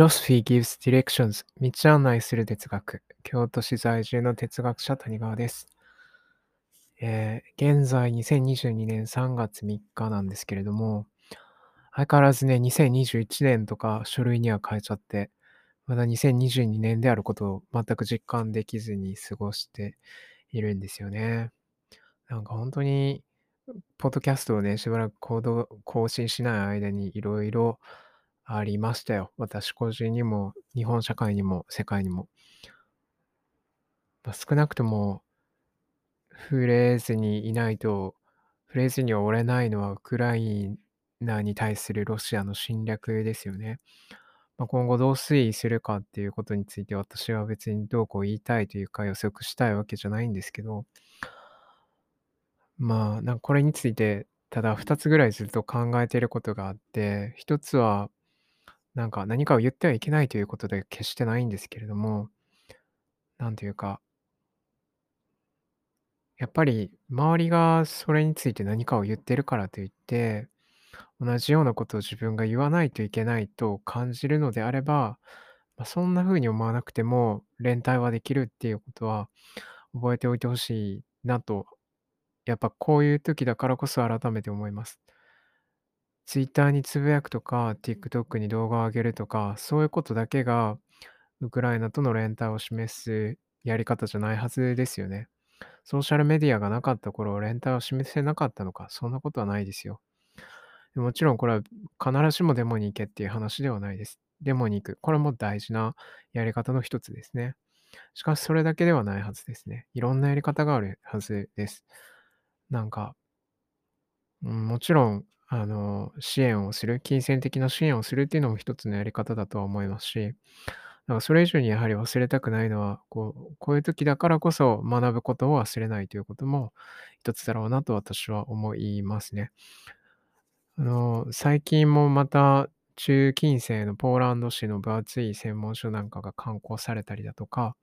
Philosophy gives directions 道案内する哲学京都市在住の哲学者谷川です。えー、現在2022年3月3日なんですけれども、相変わらずね、2021年とか書類には変えちゃって、まだ2022年であることを全く実感できずに過ごしているんですよね。なんか本当に、ポッドキャストをね、しばらく行動更新しない間にいろいろありましたよ。私個人にも、日本社会にも、世界にも。まあ、少なくとも、触れずにいないと、触れずには折れないのはウクライナに対するロシアの侵略ですよね。まあ、今後どう推移するかっていうことについて私は別にどうこう言いたいというか予測したいわけじゃないんですけど、まあ、なんかこれについて、ただ2つぐらいずっと考えていることがあって、1つは、なんか何かを言ってはいけないということで決してないんですけれども、なんというか、やっぱり周りがそれについて何かを言ってるからといって、同じようなことを自分が言わないといけないと感じるのであれば、まあ、そんな風に思わなくても連帯はできるっていうことは覚えておいてほしいなと、やっぱこういう時だからこそ改めて思います。Twitter につぶやくとか、TikTok に動画を上げるとか、そういうことだけがウクライナとの連帯を示すやり方じゃないはずですよね。ソーシャルメディアがなかった頃、連帯を示せなかったのか、そんなことはないですよ。もちろんこれは必ずしもデモに行けっていう話ではないです。デモに行く。これも大事なやり方の一つですね。しかしそれだけではないはずですね。いろんなやり方があるはずです。なんか、もちろん、あの、支援をする、金銭的な支援をするっていうのも一つのやり方だとは思いますし、だからそれ以上にやはり忘れたくないのは、こう、こういう時だからこそ学ぶことを忘れないということも一つだろうなと私は思いますね。あの、最近もまた中近世のポーランド史の分厚い専門書なんかが刊行されたりだとか、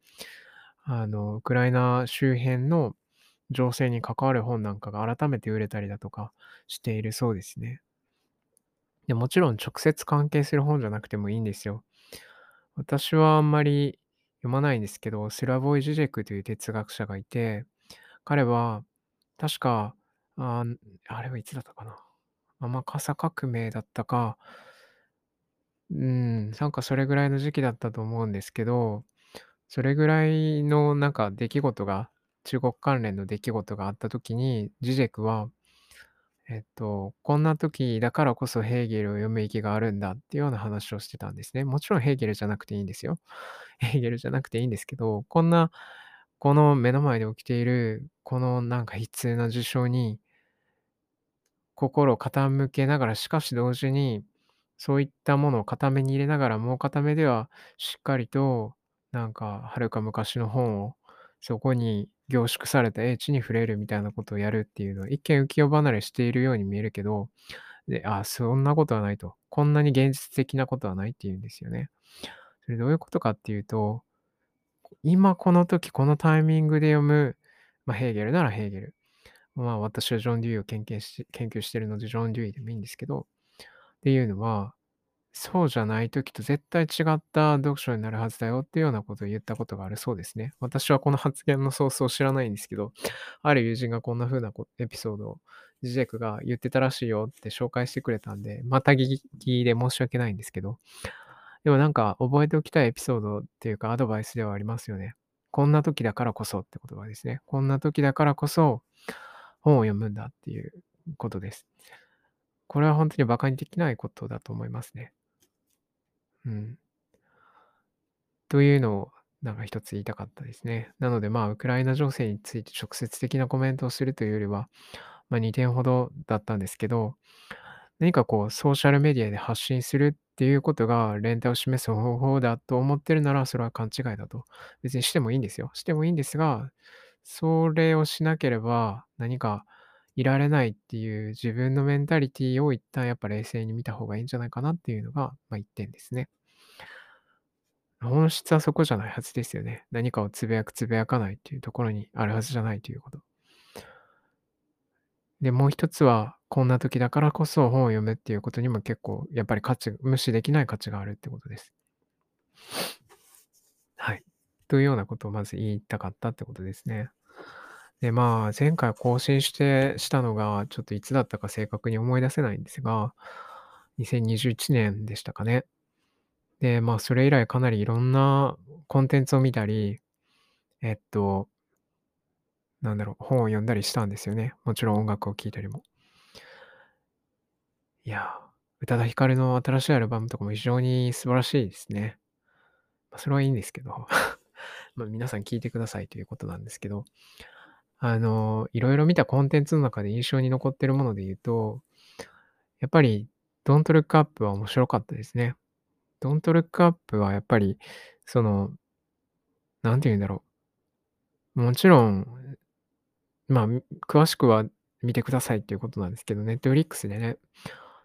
あの、ウクライナ周辺の情勢に関わる本なんかが改めて売れたりだとかしているそうですね。でもちろん直接関係する本じゃなくてもいいんですよ。私はあんまり読まないんですけど、スラボイ・ジジェクという哲学者がいて、彼は確か、ああれはいつだったかな。天笠革命だったか、うん、なんかそれぐらいの時期だったと思うんですけど、それぐらいのなんか出来事が、中国関連の出来事があった時に、ジジェクはえっと、こんな時だからこそヘーゲルを読む意義があるんだっていうような話をしてたんですね。もちろんヘーゲルじゃなくていいんですよ。ヘーゲルじゃなくていいんですけど、こんな、この目の前で起きている、このなんか悲痛な事象に心を傾けながら、しかし同時に、そういったものを固めに入れながら、もう固めではしっかりと、なんか、はるか昔の本を、そこに凝縮された英知に触れるみたいなことをやるっていうのは、一見浮世離れしているように見えるけど、で、ああ、そんなことはないと。こんなに現実的なことはないっていうんですよね。それどういうことかっていうと、今この時このタイミングで読む、まあ、ヘーゲルならヘーゲル。まあ私はジョン・デュイを研究し研究してるので、ジョン・デュイでもいいんですけど、っていうのは、そうじゃない時と絶対違った読書になるはずだよっていうようなことを言ったことがあるそうですね。私はこの発言のソースを知らないんですけど、ある友人がこんな風なエピソードをジジェクが言ってたらしいよって紹介してくれたんで、また聞きで申し訳ないんですけど、でもなんか覚えておきたいエピソードっていうかアドバイスではありますよね。こんな時だからこそって言葉ですね。こんな時だからこそ本を読むんだっていうことです。これは本当に馬鹿にできないことだと思いますね。うん。というのを、なんか一つ言いたかったですね。なので、まあ、ウクライナ情勢について直接的なコメントをするというよりは、まあ、2点ほどだったんですけど、何かこう、ソーシャルメディアで発信するっていうことが連帯を示す方法だと思ってるなら、それは勘違いだと。別にしてもいいんですよ。してもいいんですが、それをしなければ何かいられないっていう自分のメンタリティを一旦やっぱ冷静に見た方がいいんじゃないかなっていうのが、まあ、1点ですね。本質はそこじゃないはずですよね。何かをつぶやくつぶやかないっていうところにあるはずじゃないということ。で、もう一つは、こんな時だからこそ本を読むっていうことにも結構やっぱり価値無視できない価値があるってことです。はいというようなことをまず言いたかったってことですね。で、まあ、前回更新してしたのが、ちょっといつだったか正確に思い出せないんですが、2021年でしたかね。で、まあ、それ以来かなりいろんなコンテンツを見たり、えっと、なんだろう、本を読んだりしたんですよね。もちろん音楽を聴いたりも。いや、宇多田ヒカルの新しいアルバムとかも非常に素晴らしいですね。ま、それはいいんですけど、ま、皆さん聴いてくださいということなんですけど、あの、いろいろ見たコンテンツの中で印象に残ってるもので言うと、やっぱり Don't Look Up は面白かったですね。Don't Look Up はやっぱり、その、何て言うんだろう、もちろん、まあ、詳しくは見てくださいっていうことなんですけど、Netflix でね、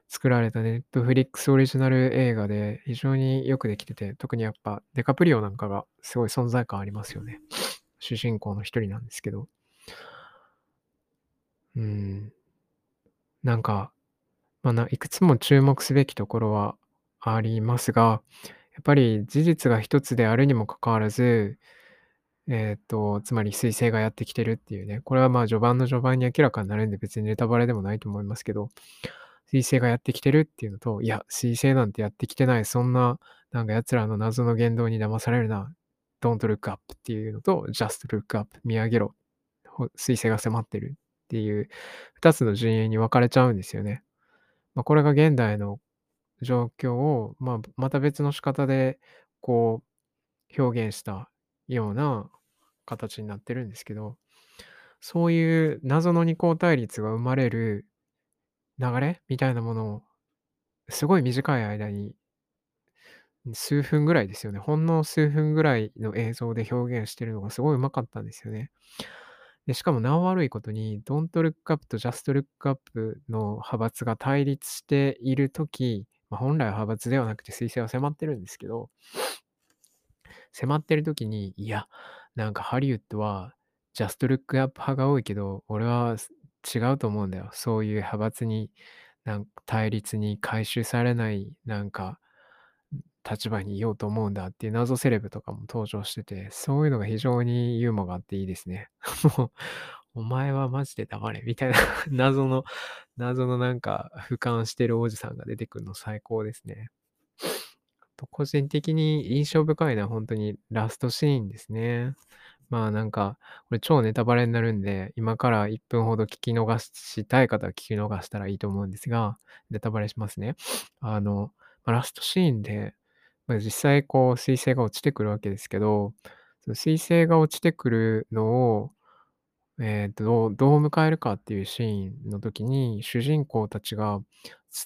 作られた Netflix オリジナル映画で非常によくできてて、特にやっぱデカプリオなんかがすごい存在感ありますよね。主人公の一人なんですけど。うん。なんか、ま、ないくつも注目すべきところはありますが、やっぱり事実が一つであるにもかかわらず、えっと、つまり彗星がやってきてるっていうね、これはまあ序盤の序盤に明らかになるんで別にネタバレでもないと思いますけど、彗星がやってきてるっていうのと、いや、彗星なんてやってきてない、そんな、なんか奴らの謎の言動に騙されるな、Don't look up っていうのと、Just look up 見上げろ、彗星が迫ってるっていう2つの陣営に分かれちゃうんですよね。ま、これが現代の状況を、まあ、また別の仕方でこう表現したような形になってるんですけど、そういう謎の二項対立が生まれる流れみたいなものを、すごい短い間に数分ぐらいですよね。ほんの数分ぐらいの映像で表現してるのがすごい上手かったんですよね。で、しかもなお悪いことに、Don't Look Up と Just Look Up の派閥が対立している時、ま、本来は派閥ではなくて彗星は迫ってるんですけど、迫ってる時に、いや、なんかハリウッドは Just Look Up 派が多いけど、俺は違うと思うんだよ。そういう派閥に、なんか対立に回収されない、なんか立場にいようと思うんだっていう謎セレブとかも登場してて、そういうのが非常にユーモアがあっていいですね。もう、お前はマジで黙れみたいな 謎の謎のなんか俯瞰してるおじさんが出てくるの最高ですね。と個人的に印象深いのはほんとにラストシーンですね。まあ、なんか、これ超ネタバレになるんで、今から1分ほど聞き逃したい方は聞き逃したらいいと思うんですが、ネタバレしますね。あの、ま、ラストシーンでまあ、実際こう彗星が落ちてくるわけですけど、その彗星が落ちてくるのを、えっと、どうどう迎えるかっていうシーンの時に、主人公たちが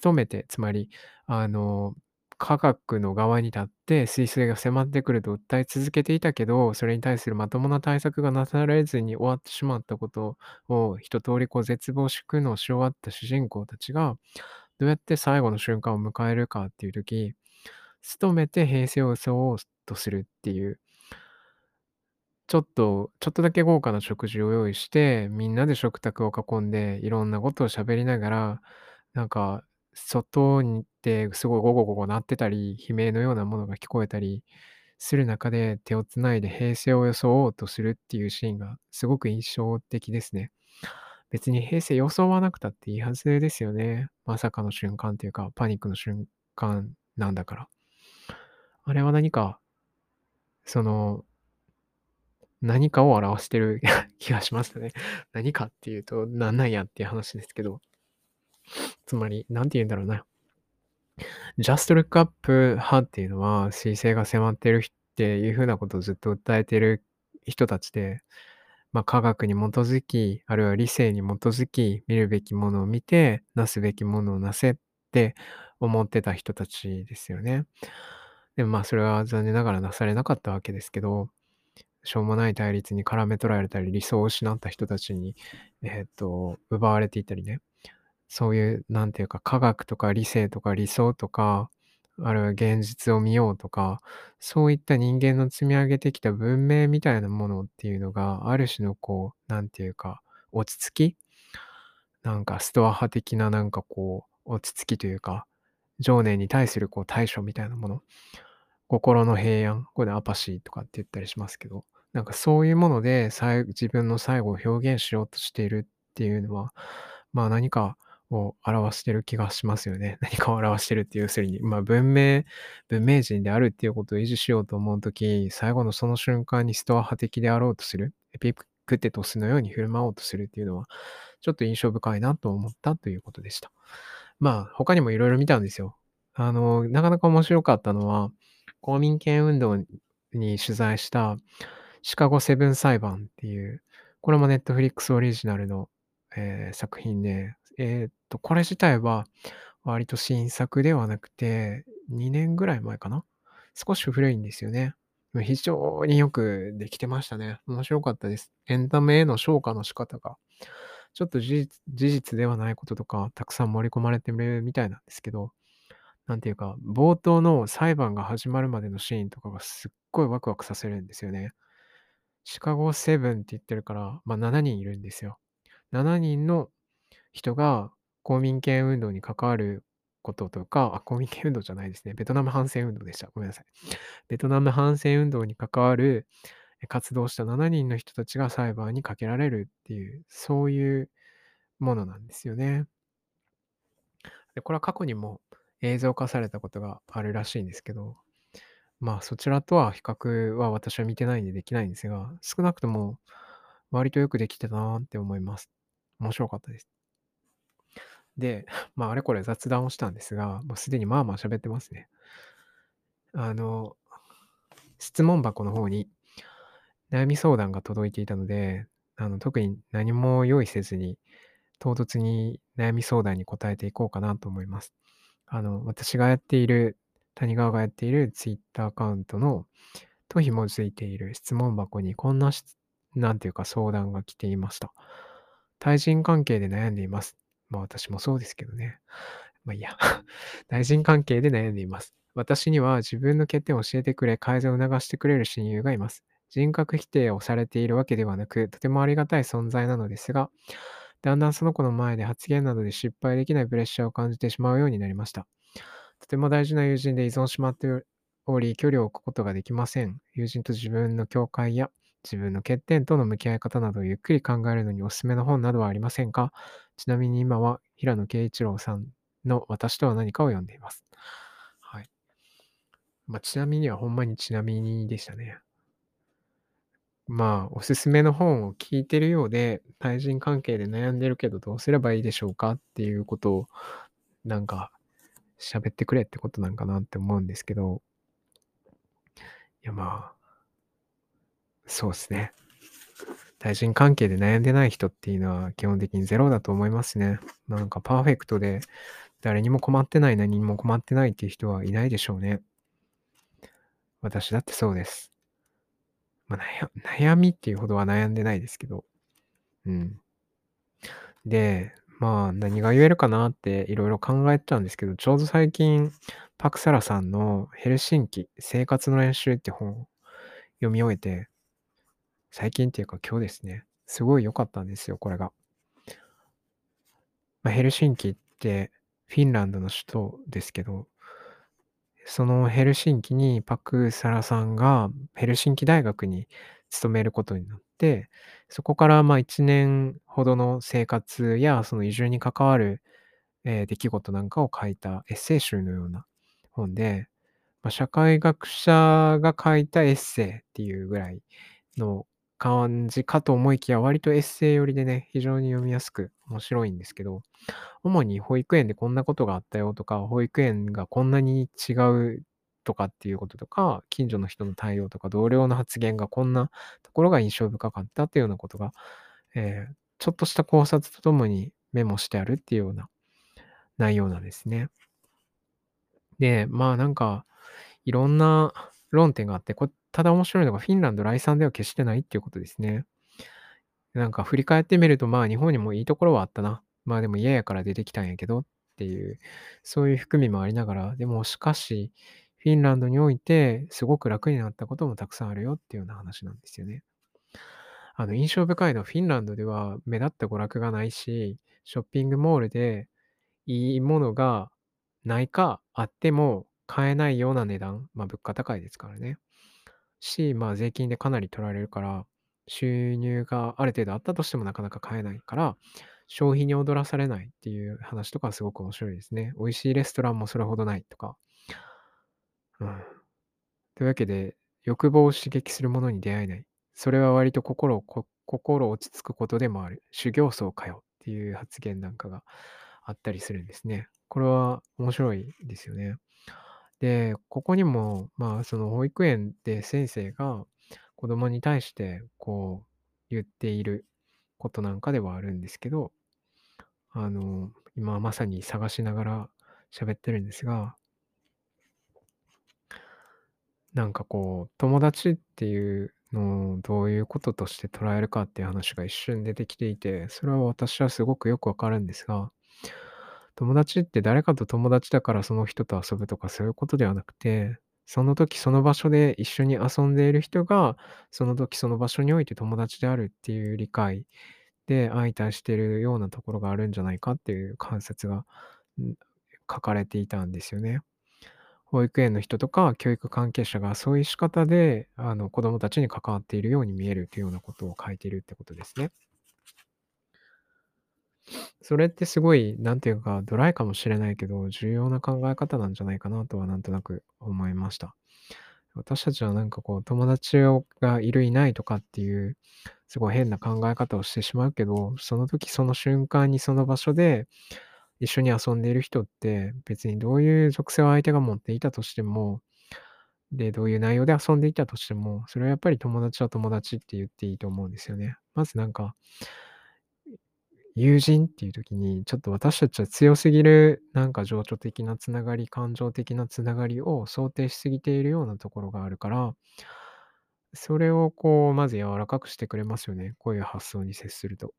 努めて、つまり、あの、科学の側に立って彗星が迫ってくると訴え続けていたけど、それに対するまともな対策がなされずに終わってしまったことを一通りこう絶望し苦悩し終わった主人公たちが、どうやって最後の瞬間を迎えるかっていう時努めて平成を装おうとするっていう、ちょっとちょっとだけ豪華な食事を用意して、みんなで食卓を囲んで、いろんなことを喋りながら、なんか、外に行ってすごいゴゴゴゴ鳴ってたり、悲鳴のようなものが聞こえたりする中で、手を繋いで平成を装おうとするっていうシーンがすごく印象的ですね。別に平成装わなくたっていいはずですよね。まさかの瞬間っていうか、パニックの瞬間なんだから。あれは何か、その、何かを表してる 気がしますね。何かっていうと、なんなんやっていう話ですけど、つまり、なんて言うんだろうな。Just Look Up 派っていうのは、彗星が迫ってるっていう風なことをずっと訴えてる人たちで、まあ、科学に基づき、あるいは理性に基づき、見るべきものを見て、なすべきものをなせって思ってた人たちですよね。でもまあそれは残念ながらなされなかったわけですけど、しょうもない対立に絡め取られたり、理想を失った人たちに、えっと、奪われていたりね。そういう、なんていうか、科学とか理性とか理想とか、あるいは現実を見ようとか、そういった人間の積み上げてきた文明みたいなものっていうのが、ある種のこう、なんていうか、落ち着きなんかストア派的ななんかこう、落ち着きというか、情念に対するこう対処みたいなもの心の平安、これアパシーとかって言ったりしますけど、なんかそういうもので、自分の最後を表現しようとしているっていうのは、まあ、何かを表してる気がしますよね。何かを表してるっていう要するに、まあ、文明文明人であるっていうことを維持しようと思うとき、最後のその瞬間にストア派的であろうとする、エピクテトスのように振る舞おうとするっていうのは、ちょっと印象深いなと思ったということでした。まあ、他にも色々見たんですよ。あの、なかなか面白かったのは、公民権運動に取材したシカゴ7裁判っていう、これも Netflix オリジナルの、えー、作品で、えっと、これ自体は割と新作ではなくて、2年ぐらい前かな？少し古いんですよね。非常によくできてましたね。面白かったです。エンタメへの昇華の仕方が、ちょっと事実事実ではないこととか、たくさん盛り込まれてるみたいなんですけど、なんていうか、冒頭の裁判が始まるまでのシーンとかがすっごいワクワクさせるんですよね。シカゴセブンって言ってるから、まあ7人いるんですよ。7人の人が公民権運動に関わることとか、あ、公民権運動じゃないですね。ベトナム反戦運動でした。ごめんなさい。ベトナム反戦運動に関わる活動した7人の人たちが裁判にかけられるっていう、そういうものなんですよね。で、これは過去にも映像化されたことがあるらしいんですけど、まあそちらとは比較は私は見てないんでできないんですが、少なくとも割とよくできてたなって思います。面白かったです。で、まああれこれ雑談をしたんですが、もうすでにまあまあ喋ってますね。あの、質問箱の方に悩み相談が届いていたので、あの特に何も用意せずに唐突に悩み相談に答えていこうかなと思います。あの、私がやっている、谷川がやっている Twitter アカウントのと紐づいている質問箱にこんななんていうか相談が来ていました。対人関係で悩んでいます。まあ私もそうですけどね。まあいいや。対人関係で悩んでいます。私には自分の欠点を教えてくれ、改善を促してくれる親友がいます。人格否定をされているわけではなく、とてもありがたい存在なのですが、だんだんその子の前で発言などで失敗できないプレッシャーを感じてしまうようになりました。とても大事な友人で依存しまっており、距離を置くことができません。友人と自分の境界や自分の欠点との向き合い方などをゆっくり考えるのにおすすめの本などはありませんか？ちなみに今は平野啓一郎さんの私とは何かを読んでいます。はい。まあ、ちなみにはほんまにちなみにでしたね。まあ、おすすめの本を聞いてるようで、対人関係で悩んでるけどどうすればいいでしょうかっていうことを、なんか、喋ってくれってことなんかなって思うんですけど、いやまあ、そうですね。対人関係で悩んでない人っていうのは基本的にゼロだと思いますね。なんかパーフェクトで誰にも困ってない何も困ってないっていう人はいないでしょうね。私だってそうです。まあ、悩悩みっていうほどは悩んでないですけど。うん。で、まあ、何が言えるかなっていろいろ考えてたんですけど、ちょうど最近、パクサラさんのヘルシンキ生活の練習って本を読み終えて、最近っていうか今日ですね、すごい良かったんですよ、これが。まあ、ヘルシンキってフィンランドの首都ですけど、そのヘルシンキにパク・サラさんがヘルシンキ大学に勤めることになっ、そこからまあ1年ほどの生活やその移住に関わる、えー出来事なんかを書いたエッセイ集のような本で、まあ、社会学者が書いたエッセイっていうぐらいの感じかと思いきや、割とエッセイ寄りでね、非常に読みやすく面白いんですけど、主に保育園でこんなことがあったよとか、保育園がこんなに違うとかっていうこととか、近所の人の対応とか、同僚の発言がこんなところが印象深かったっていうようなことが、えーちょっとした考察とともにメモしてあるっていうような内容なんですね。で、まあなんか、いろんな論点があって、こただ面白いのがフィンランド来産では決してないっていうことですね。なんか振り返ってみると、まあ日本にもいいところはあったな。まあでも嫌やから出てきたんやけどっていう、そういう含みもありながら、でもしかし、フィンランドにおいてすごく楽になったこともたくさんあるよっていうような話なんですよね。あの印象深いのはフィンランドでは目立った娯楽がないし、ショッピングモールでいいものがないか、あっても買えないような値段、まあ、物価高いですからね。し、まあ、税金でかなり取られるから、収入がある程度あったとしてもなかなか買えないから、消費に踊らされないっていう話とかすごく面白いですね。美味しいレストランもそれほどないとか。うん。というわけで、欲望を刺激するものに出会えない。それは割と心をこ心落ち着くことでもある。修行僧かよっていう発言なんかがあったりするんですね。これは面白いですよね。で、ここにも、まあ、その保育園で先生が子供に対してこう言っていることなんかではあるんですけど、あの、今まさに探しながら喋ってるんですが、なんかこう、友達っていうのをどういうこととして捉えるかっていう話が一瞬出てきていて、それは私はすごくよくわかるんですが、友達って誰かと友達だからその人と遊ぶとかそういうことではなくて、その時その場所で一緒に遊んでいる人が、その時その場所において友達であるっていう理解で相対しているようなところがあるんじゃないかっていう観察が、書かれていたんですよね。保育園の人とか教育関係者がそういう仕方で、あの、子供たちに関わっているように見えるというようなことを書いているってことですね。それってすごい、なんていうか、ドライかもしれないけど、重要な考え方なんじゃないかなとはなんとなく思いました。私たちはなんかこう、友達がいるいないとかっていう、すごい変な考え方をしてしまうけど、その時その瞬間にその場所で一緒に遊んでいる人って、別にどういう属性を相手が持っていたとしても、で、どういう内容で遊んでいたとしても、それはやっぱり友達は友達って言っていいと思うんですよね。まずなんか、友人っていう時に、ちょっと私たちは強すぎる、なんか情緒的なつながり、感情的なつながりを想定しすぎているようなところがあるから、それをこう、まず柔らかくしてくれますよね。こういう発想に接すると。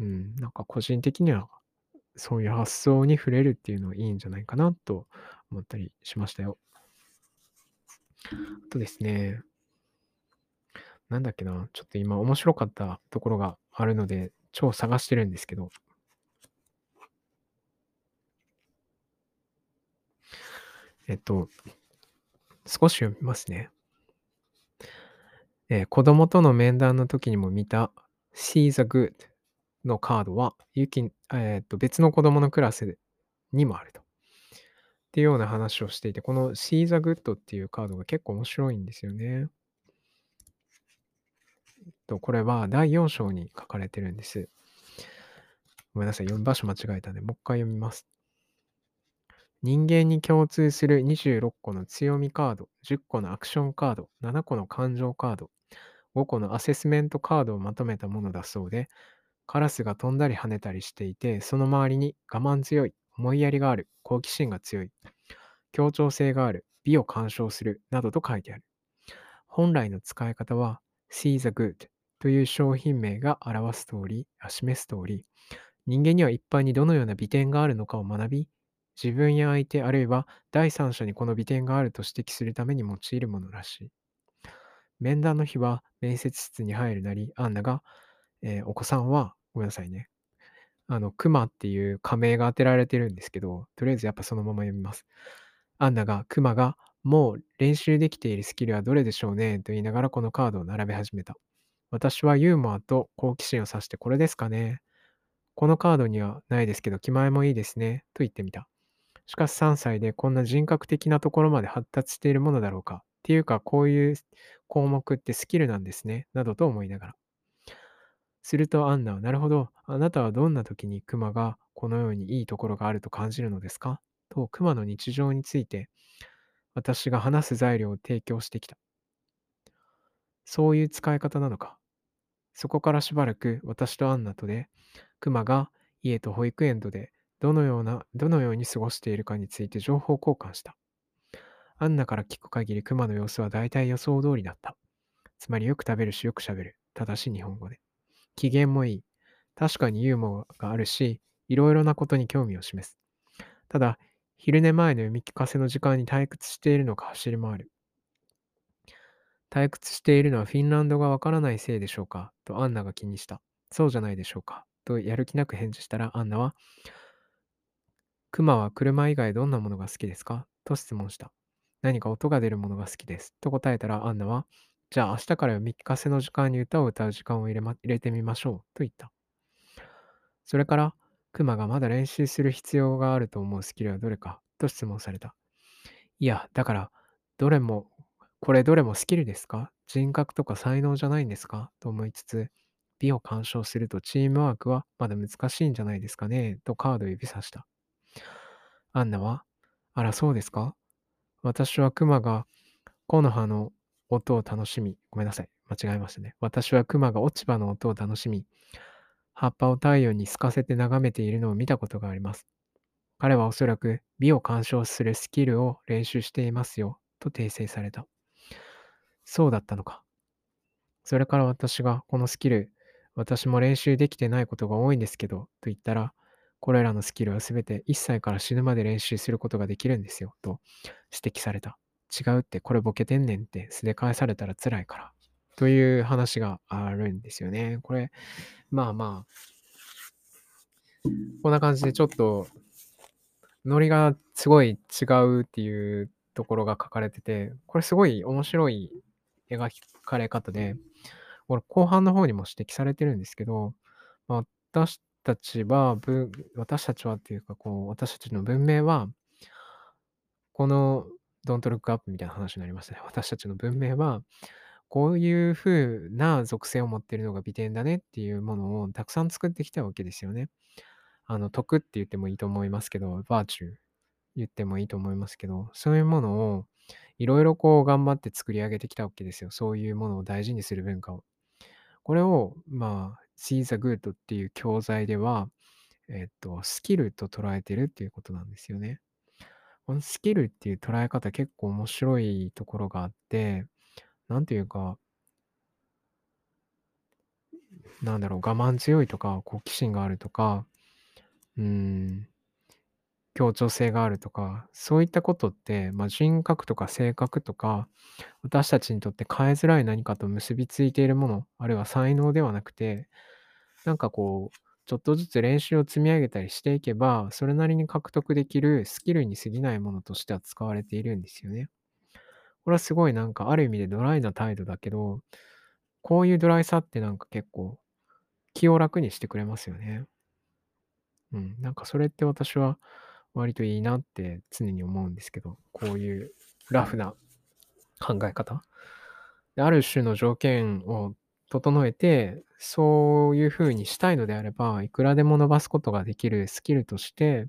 うん、なんか個人的には、そういう発想に触れるっていうのはいいんじゃないかなと思ったりしましたよ。あとですね、なんだっけな、ちょっと今面白かったところがあるので、超探してるんですけど、えっと、少し読みますね。えー子供との面談の時にも見た See the Good のカードは、ゆき、えーと、別の子供のクラスにもあると。っていうような話をしていて、この See the Good っていうカードが結構面白いんですよね。と、これは第4章に書かれてるんです。ごめんなさい、読む場所間違えたんで、もう一回読みます。人間に共通する26個の強みカード、10個のアクションカード、7個の感情カード、5個のアセスメントカードをまとめたものだそうで、カラスが飛んだり跳ねたりしていて、その周りに我慢強い、思いやりがある、好奇心が強い、協調性がある、美を鑑賞する、などと書いてある。本来の使い方は See the Good という商品名が表す通り、示す通り、人間には一般にどのような美点があるのかを学び、自分や相手あるいは第三者にこの美点があると指摘するために用いるものらしい。面談の日は面接室に入るなり、アンナが、えーお子さんは、ごめんなさいね。あの、クマっていう仮名が当てられてるんですけど、とりあえずやっぱそのまま読みます。アンナが、クマが、もう練習できているスキルはどれでしょうねと言いながらこのカードを並べ始めた。私はユーモアと好奇心を指してこれですかね。このカードにはないですけど、気前もいいですね。と言ってみた。しかし3歳でこんな人格的なところまで発達しているものだろうか。っていうか、こういう項目ってスキルなんですね。などと思いながら。するとアンナは、なるほど。あなたはどんな時にクマがこのようにいいところがあると感じるのですか？と、クマの日常について私が話す材料を提供してきた。そういう使い方なのか。そこからしばらく私とアンナとで、クマが家と保育園とでどのような、どのように過ごしているかについて情報交換した。アンナから聞く限りクマの様子は大体予想通りだった。つまりよく食べるしよく喋る。ただし日本語で。機嫌もいい。確かにユーモアがあるし、いろいろなことに興味を示す。ただ、昼寝前の読み聞かせの時間に退屈しているのか走り回る。退屈しているのはフィンランドがわからないせいでしょうか？とアンナが気にした。そうじゃないでしょうか？とやる気なく返事したらアンナは、クマは車以外どんなものが好きですか？と質問した。何か音が出るものが好きです。と答えたら、アンナは、じゃあ明日から読み聞かせの時間に歌を歌う時間を入れ,、ま、入れてみましょう。と言った。それから、クマがまだ練習する必要があると思うスキルはどれかと質問された。いや、だから、どれも、これどれもスキルですか？人格とか才能じゃないんですか？と思いつつ、美を鑑賞するとチームワークはまだ難しいんじゃないですかね？とカードを指さした。アンナは、あらそうですか？私はクマが木の葉の音を楽しみ、ごめんなさい、間違えましたね。私はクマが落ち葉の音を楽しみ、葉っぱを太陽に透かせて眺めているのを見たことがあります。彼はおそらく美を鑑賞するスキルを練習していますよ、と訂正された。そうだったのか。それから私がこのスキル、私も練習できてないことが多いんですけど、と言ったら、これらのスキルはすべて1歳から死ぬまで練習することができるんですよ、と指摘された。違うって、これボケてんねんって素で返されたら辛いから。という話があるんですよね。これ、まあまあ、こんな感じでちょっと、ノリがすごい違うっていうところが書かれてて、これすごい面白い描かれ方で、これ後半の方にも指摘されてるんですけど、まあ、私たちは、私たちはっていうか、こう、私たちの文明は、この Don't Look Up みたいな話になりましたね。私たちの文明は、こういう風な属性を持っているのが美点だねっていうものをたくさん作ってきたわけですよね。あの、徳って言ってもいいと思いますけど、バーチュー言ってもいいと思いますけど、そういうものをいろいろこう頑張って作り上げてきたわけですよ。そういうものを大事にする文化を。これを、まあ、See the Good っていう教材では、えっと、スキルと捉えてるっていうことなんですよね。このスキルっていう捉え方結構面白いところがあって、なんていうか、なんだろう、我慢強いとか、好奇心があるとか、うん、協調性があるとか、そういったことって、まあ、人格とか性格とか、私たちにとって変えづらい何かと結びついているもの、あるいは才能ではなくて、なんかこう、ちょっとずつ練習を積み上げたりしていけば、それなりに獲得できるスキルに過ぎないものとしては使われているんですよね。これはすごいなんかある意味でドライな態度だけど、こういうドライさってなんか結構気を楽にしてくれますよね。うん、なんかそれって私は割といいなって常に思うんですけど、こういうラフな考え方。ある種の条件を整えて、そういう風にしたいのであれば、いくらでも伸ばすことができるスキルとして、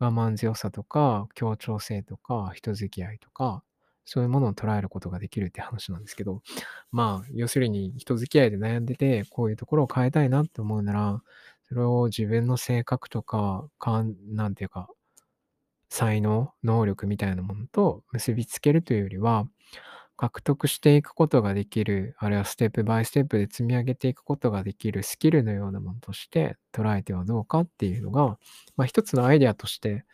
我慢強さとか、協調性とか、人付き合いとか、そういうものを捉えることができるって話なんですけど、まあ、要するに人付き合いで悩んでて、こういうところを変えたいなって思うなら、それを自分の性格とか、かん、なんていうか、才能、能力みたいなものと結びつけるというよりは、獲得していくことができる、あるいはステップバイステップで積み上げていくことができるスキルのようなものとして捉えてはどうかっていうのが、まあ、一つのアイデアとして、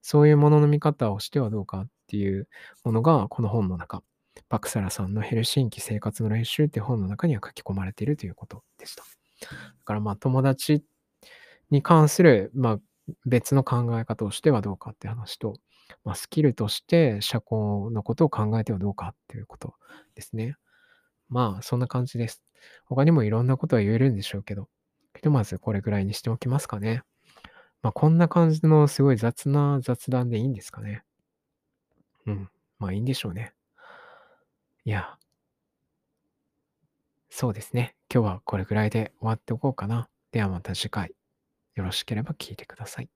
そういうものの見方をしてはどうかっていうものが、この本の中、バクサラさんのヘルシンキ生活の練習っていう本の中には書き込まれているということでした。だからまあ友達に関する、まあ、別の考え方をしてはどうかって話と、まあ、スキルとして社交のことを考えてはどうかっていうことですね。まあ、そんな感じです。他にもいろんなことは言えるんでしょうけど、ひとまずこれぐらいにしておきますかね。まあ、こんな感じのすごい雑な雑談でいいんですかね。うん。まあいいんでしょうね。いや、そうですね。今日はこれぐらいで終わっておこうかな。ではまた次回、よろしければ聞いてください。